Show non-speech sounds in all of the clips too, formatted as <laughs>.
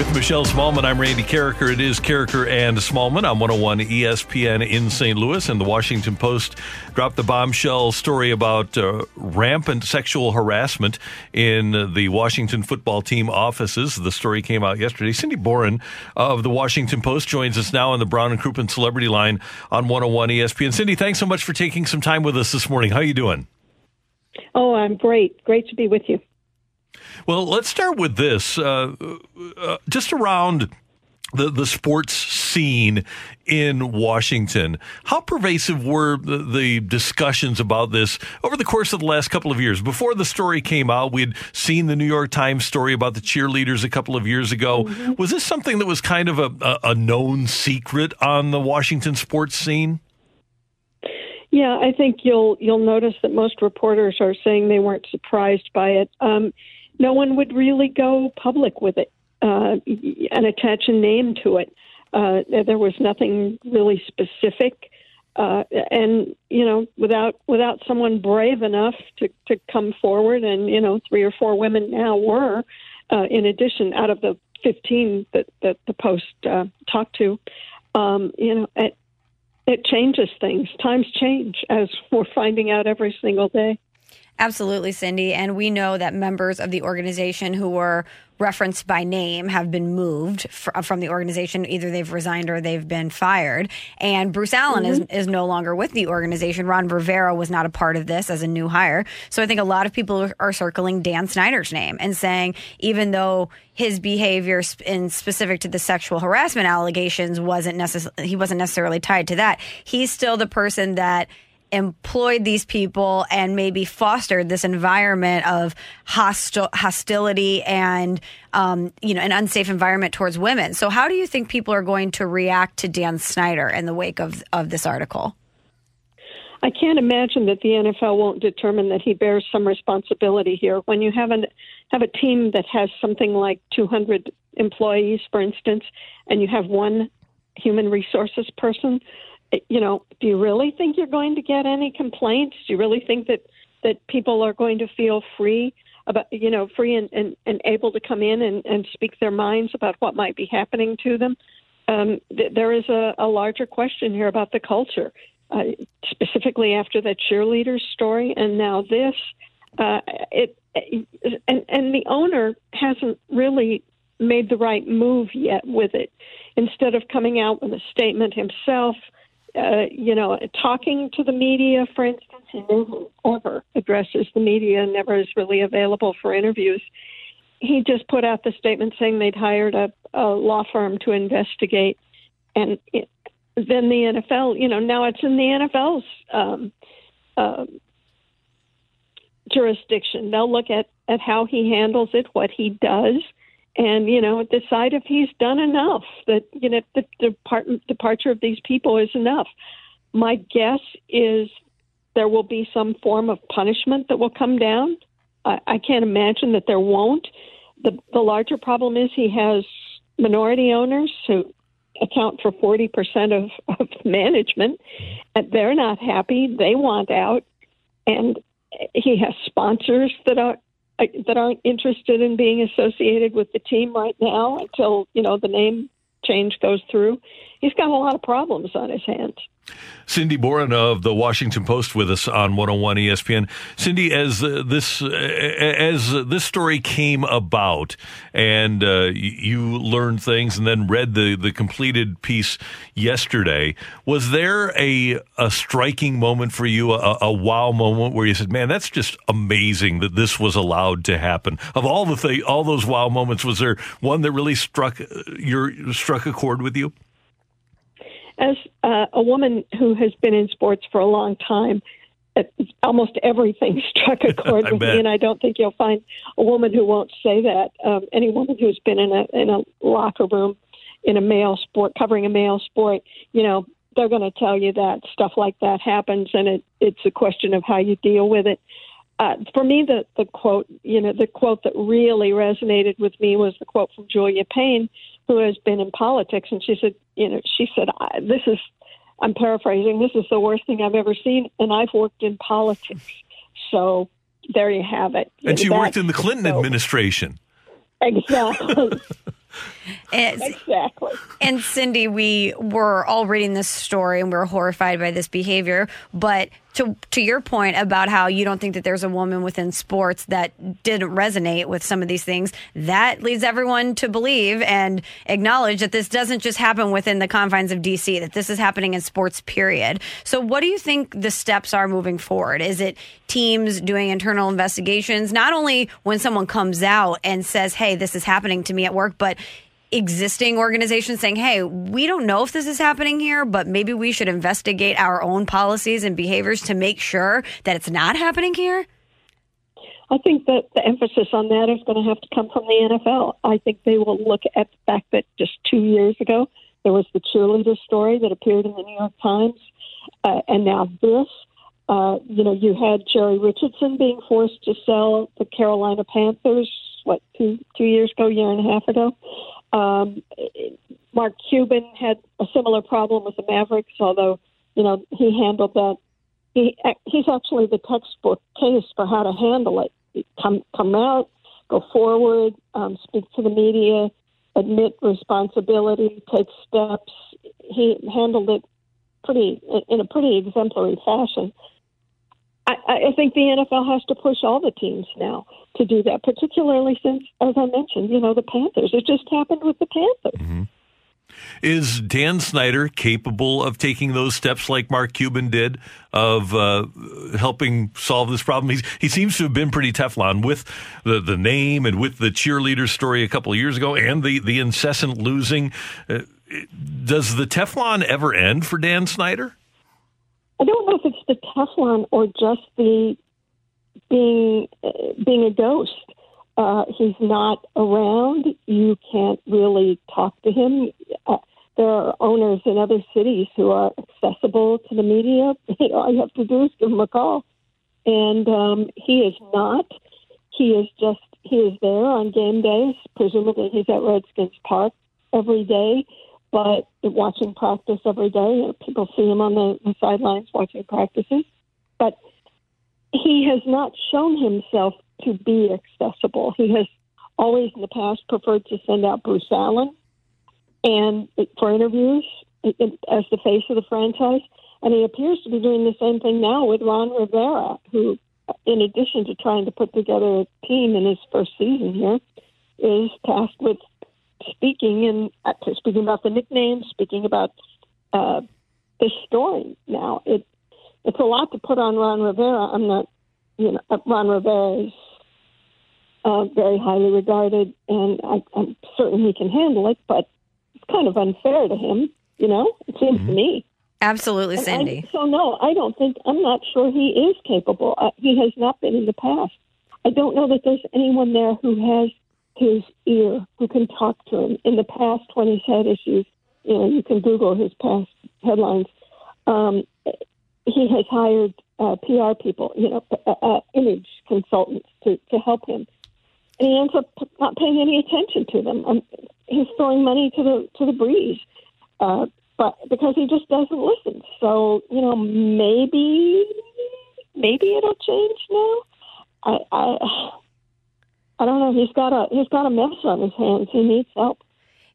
With Michelle Smallman, I'm Randy Karraker. It is Karraker and Smallman on 101 ESPN in St. Louis. And the Washington Post dropped the bombshell story about uh, rampant sexual harassment in the Washington football team offices. The story came out yesterday. Cindy Boren of the Washington Post joins us now on the Brown and Crouppen Celebrity Line on 101 ESPN. Cindy, thanks so much for taking some time with us this morning. How are you doing? Oh, I'm great. Great to be with you. Well, let's start with this. Uh, uh, just around the, the sports scene in Washington, how pervasive were the, the, discussions about this over the course of the last couple of years? Before the story came out, we'd seen the New York Times story about the cheerleaders a couple of years ago. Mm-hmm. Was this something that was kind of a, a, a known secret on the Washington sports scene? Yeah, I think you'll you'll notice that most reporters are saying they weren't surprised by it. Um, no one would really go public with it uh, and attach a name to it. Uh, there was nothing really specific, uh, and you know, without without someone brave enough to to come forward, and you know, three or four women now were, uh, in addition, out of the fifteen that that the Post uh, talked to, um, you know, it, it changes things. Times change, as we're finding out every single day. Absolutely, Cindy. And we know that members of the organization who were referenced by name have been moved fr- from the organization. Either they've resigned or they've been fired. And Bruce Allen mm-hmm. is, is no longer with the organization. Ron Rivera was not a part of this as a new hire. So I think a lot of people are circling Dan Snyder's name and saying, even though his behavior in specific to the sexual harassment allegations wasn't necessarily, he wasn't necessarily tied to that, he's still the person that employed these people and maybe fostered this environment of hostil hostility and um, you know an unsafe environment towards women. So how do you think people are going to react to Dan Snyder in the wake of of this article? I can't imagine that the NFL won't determine that he bears some responsibility here. When you have an have a team that has something like 200 employees, for instance, and you have one human resources person you know, do you really think you're going to get any complaints? Do you really think that that people are going to feel free about you know free and, and, and able to come in and, and speak their minds about what might be happening to them? Um, th- there is a, a larger question here about the culture, uh, specifically after that cheerleader story, and now this. Uh, it and and the owner hasn't really made the right move yet with it. Instead of coming out with a statement himself uh, you know, talking to the media, for instance, he never addresses the media never is really available for interviews. He just put out the statement saying they'd hired a, a law firm to investigate, and it, then the NFL, you know, now it's in the NFL's um, uh, jurisdiction. They'll look at at how he handles it, what he does, and you know decide if he's done enough that you know the depart- departure of these people is enough. My guess is there will be some form of punishment that will come down. I, I can't imagine that there won't. The the larger problem is he has minority owners who account for 40% of, of management and they're not happy. They want out and he has sponsors that are that aren't interested in being associated with the team right now until you know the name change goes through. He's got a lot of problems on his hands. Cindy Boren of the Washington Post with us on 101 ESPN. Cindy, as uh, this uh, as this story came about, and uh, you learned things, and then read the the completed piece yesterday, was there a a striking moment for you, a, a wow moment where you said, "Man, that's just amazing that this was allowed to happen"? Of all the th- all those wow moments, was there one that really struck uh, your struck a chord with you? As uh, a woman who has been in sports for a long time, almost everything <laughs> struck a chord <laughs> with bet. me, and I don't think you'll find a woman who won't say that. Um, any woman who's been in a in a locker room in a male sport, covering a male sport, you know, they're going to tell you that stuff like that happens, and it it's a question of how you deal with it. Uh, for me, the the quote, you know, the quote that really resonated with me was the quote from Julia Payne, who has been in politics, and she said, you know, she said, "This is." I'm paraphrasing. This is the worst thing I've ever seen, and I've worked in politics, so there you have it. And she That- worked in the Clinton so- administration. Exactly. <laughs> It's- exactly. And Cindy, we were all reading this story and we were horrified by this behavior. But to to your point about how you don't think that there's a woman within sports that didn't resonate with some of these things, that leads everyone to believe and acknowledge that this doesn't just happen within the confines of DC, that this is happening in sports, period. So what do you think the steps are moving forward? Is it teams doing internal investigations, not only when someone comes out and says, Hey, this is happening to me at work, but existing organizations saying, hey, we don't know if this is happening here, but maybe we should investigate our own policies and behaviors to make sure that it's not happening here? I think that the emphasis on that is going to have to come from the NFL. I think they will look at the fact that just two years ago there was the cheerleader story that appeared in the New York Times, uh, and now this. Uh, you know, you had Jerry Richardson being forced to sell the Carolina Panthers. What two two years ago, year and a half ago. Um, Mark Cuban had a similar problem with the Mavericks, although you know he handled that. He he's actually the textbook case for how to handle it. Come come out, go forward, um, speak to the media, admit responsibility, take steps. He handled it pretty in a pretty exemplary fashion. I, I think the NFL has to push all the teams now to do that, particularly since, as I mentioned, you know, the Panthers. It just happened with the Panthers. Is Dan Snyder capable of taking those steps like Mark Cuban did of uh, helping solve this problem? He's, he seems to have been pretty Teflon with the, the name and with the cheerleader story a couple of years ago and the, the incessant losing. Uh, does the Teflon ever end for Dan Snyder? I don't know if it's the Teflon or just the being uh, being a ghost. Uh, he's not around. You can't really talk to him. Uh, there are owners in other cities who are accessible to the media. <laughs> All you have to do is give him a call, and um, he is not. He is just he is there on game days. Presumably, he's at Redskins Park every day but watching practice every day. People see him on the, the sidelines watching practices, but he has not shown himself to be accessible. He has always in the past preferred to send out Bruce Allen and uh, for interviews as the face of the franchise, and he appears to be doing the same thing now with Ron Rivera, who, uh, in addition to trying to put together a team in his first season here, is tasked with speaking and uh, speaking about the nickname, speaking about uh, this story. Now it it's a lot to put on Ron Rivera. I'm not, you know, uh, Ron Rivera is uh, very highly regarded, and I, I'm certain he can handle it. But it's kind of unfair to him, you know. It seems to me. Absolutely, And I- so no, I don't think I'm not sure he is capable. Uh, he has not been in the past. I don't know that there's anyone there who has his ear, who can talk to him. In the past, when he's had issues, you know, you can Google his past headlines. Um, he has hired uh, PR people, you know, uh, uh, image consultants to, to help him, and he ends up not paying any attention to them. Um, he's throwing money to the to the breeze, uh, but because he just doesn't listen. So you know, maybe maybe it'll change now. I, I I don't know. He's got a he's got a mess on his hands. He needs help.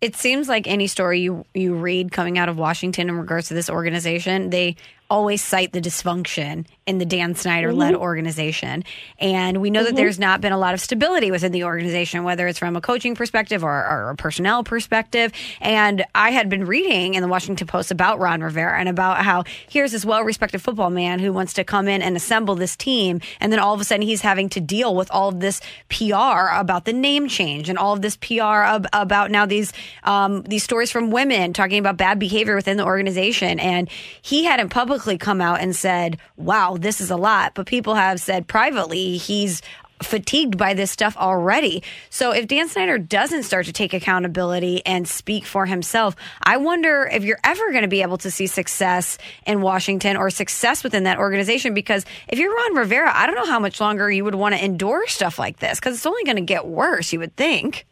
It seems like any story you you read coming out of Washington in regards to this organization, they always cite the dysfunction in the Dan Snyder led Mm-hmm. organization. And we know that there's not been a lot of stability within the organization, whether it's from a coaching perspective or, or a personnel perspective. And I had been reading in the Washington Post about Ron Rivera and about how here's this well respected football man who wants to come in and assemble this team. And then all of a sudden he's having to deal with all of this PR about the name change and all of this PR ab- about now these um, these stories from women talking about bad behavior within the organization. And he hadn't publicly come out and said, wow, this is a lot. But people have said privately he's fatigued by this stuff already. So if Dan Snyder doesn't start to take accountability and speak for himself, I wonder if you're ever going to be able to see success in Washington or success within that organization. Because if you're Ron Rivera, I don't know how much longer you would want to endure stuff like this because it's only going to get worse, you would think.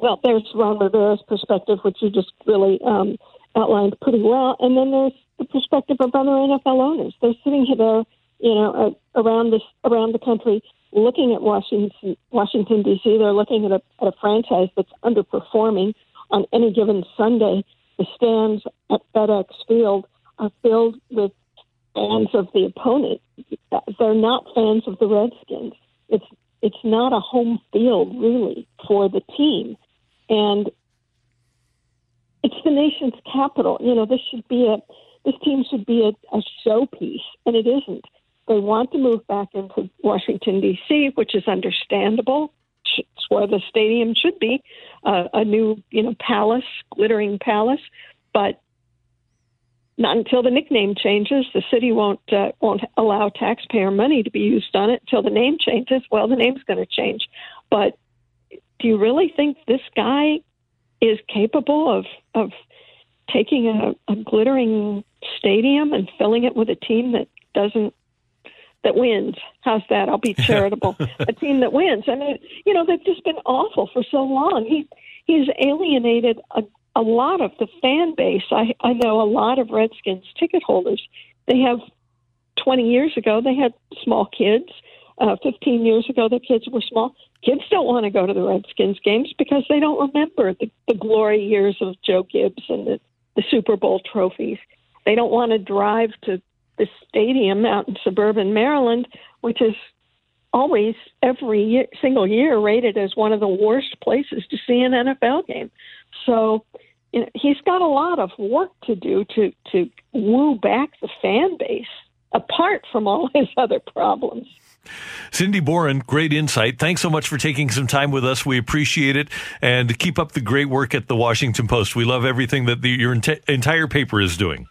Well, there's Ron Rivera's perspective, which you just really um, outlined pretty well, and then there's the perspective of other NFL owners. They're sitting there, you know, uh, around this around the country, looking at Washington, Washington D.C. They're looking at a, at a franchise that's underperforming on any given Sunday. The stands at FedEx Field are filled with fans of the opponent. They're not fans of the Redskins. It's it's not a home field really for the team, and it's the nation's capital. You know, this should be a this team should be a, a showpiece, and it isn't. They want to move back into Washington D.C., which is understandable. It's where the stadium should be, uh, a new you know palace, glittering palace, but not until the nickname changes. The city won't uh, won't allow taxpayer money to be used on it until the name changes. Well, the name's going to change, but do you really think this guy is capable of of taking a, a glittering stadium and filling it with a team that doesn't that wins? How's that? I'll be <laughs> charitable. a team that wins. I mean, you know, they've just been awful for so long. He he's alienated a a lot of the fan base. I, I know a lot of Redskins ticket holders. They have 20 years ago, they had small kids. Uh, 15 years ago, their kids were small. Kids don't want to go to the Redskins games because they don't remember the, the glory years of Joe Gibbs and the, the Super Bowl trophies. They don't want to drive to the stadium out in suburban Maryland, which is always every year, single year rated as one of the worst places to see an NFL game. So you know, he's got a lot of work to do to to woo back the fan base, apart from all <laughs> his other problems. Cindy Boren, great insight. Thanks so much for taking some time with us. We appreciate it. And keep up the great work at the Washington Post. We love everything that the, your ent- entire paper is doing.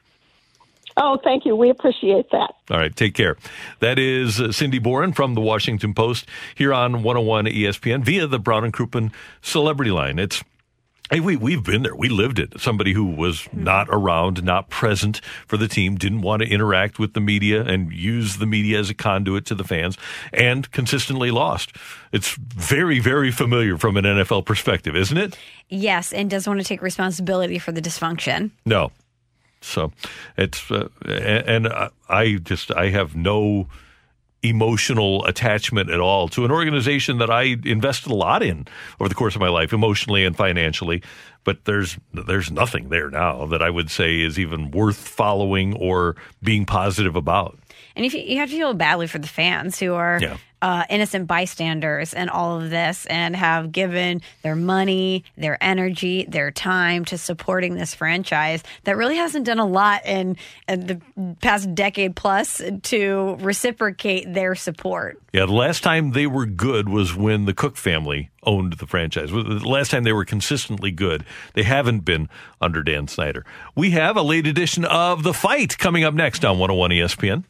Oh, thank you. We appreciate that. All right, take care. That is uh, Cindy Boren from the Washington Post here on 101 ESPN via the Brown and Crouppen Celebrity Line. It's Hey, we, we've been there. We lived it. Somebody who was not around, not present for the team, didn't want to interact with the media and use the media as a conduit to the fans, and consistently lost. It's very, very familiar from an NFL perspective, isn't it? Yes, and does want to take responsibility for the dysfunction. No. So it's, uh, and uh, I just, I have no emotional attachment at all to an organization that I invested a lot in over the course of my life, emotionally and financially. But there's there's nothing there now that I would say is even worth following or being positive about. And if you, you have to feel badly for the fans who are Yeah. Uh, innocent bystanders in all of this and have given their money, their energy, their time to supporting this franchise that really hasn't done a lot in, in the past decade plus to reciprocate their support. Yeah, the last time they were good was when the Cooke family owned the franchise. The last time they were consistently good. They haven't been under Dan Snyder. We have a late edition of The Fight coming up next on 101 ESPN.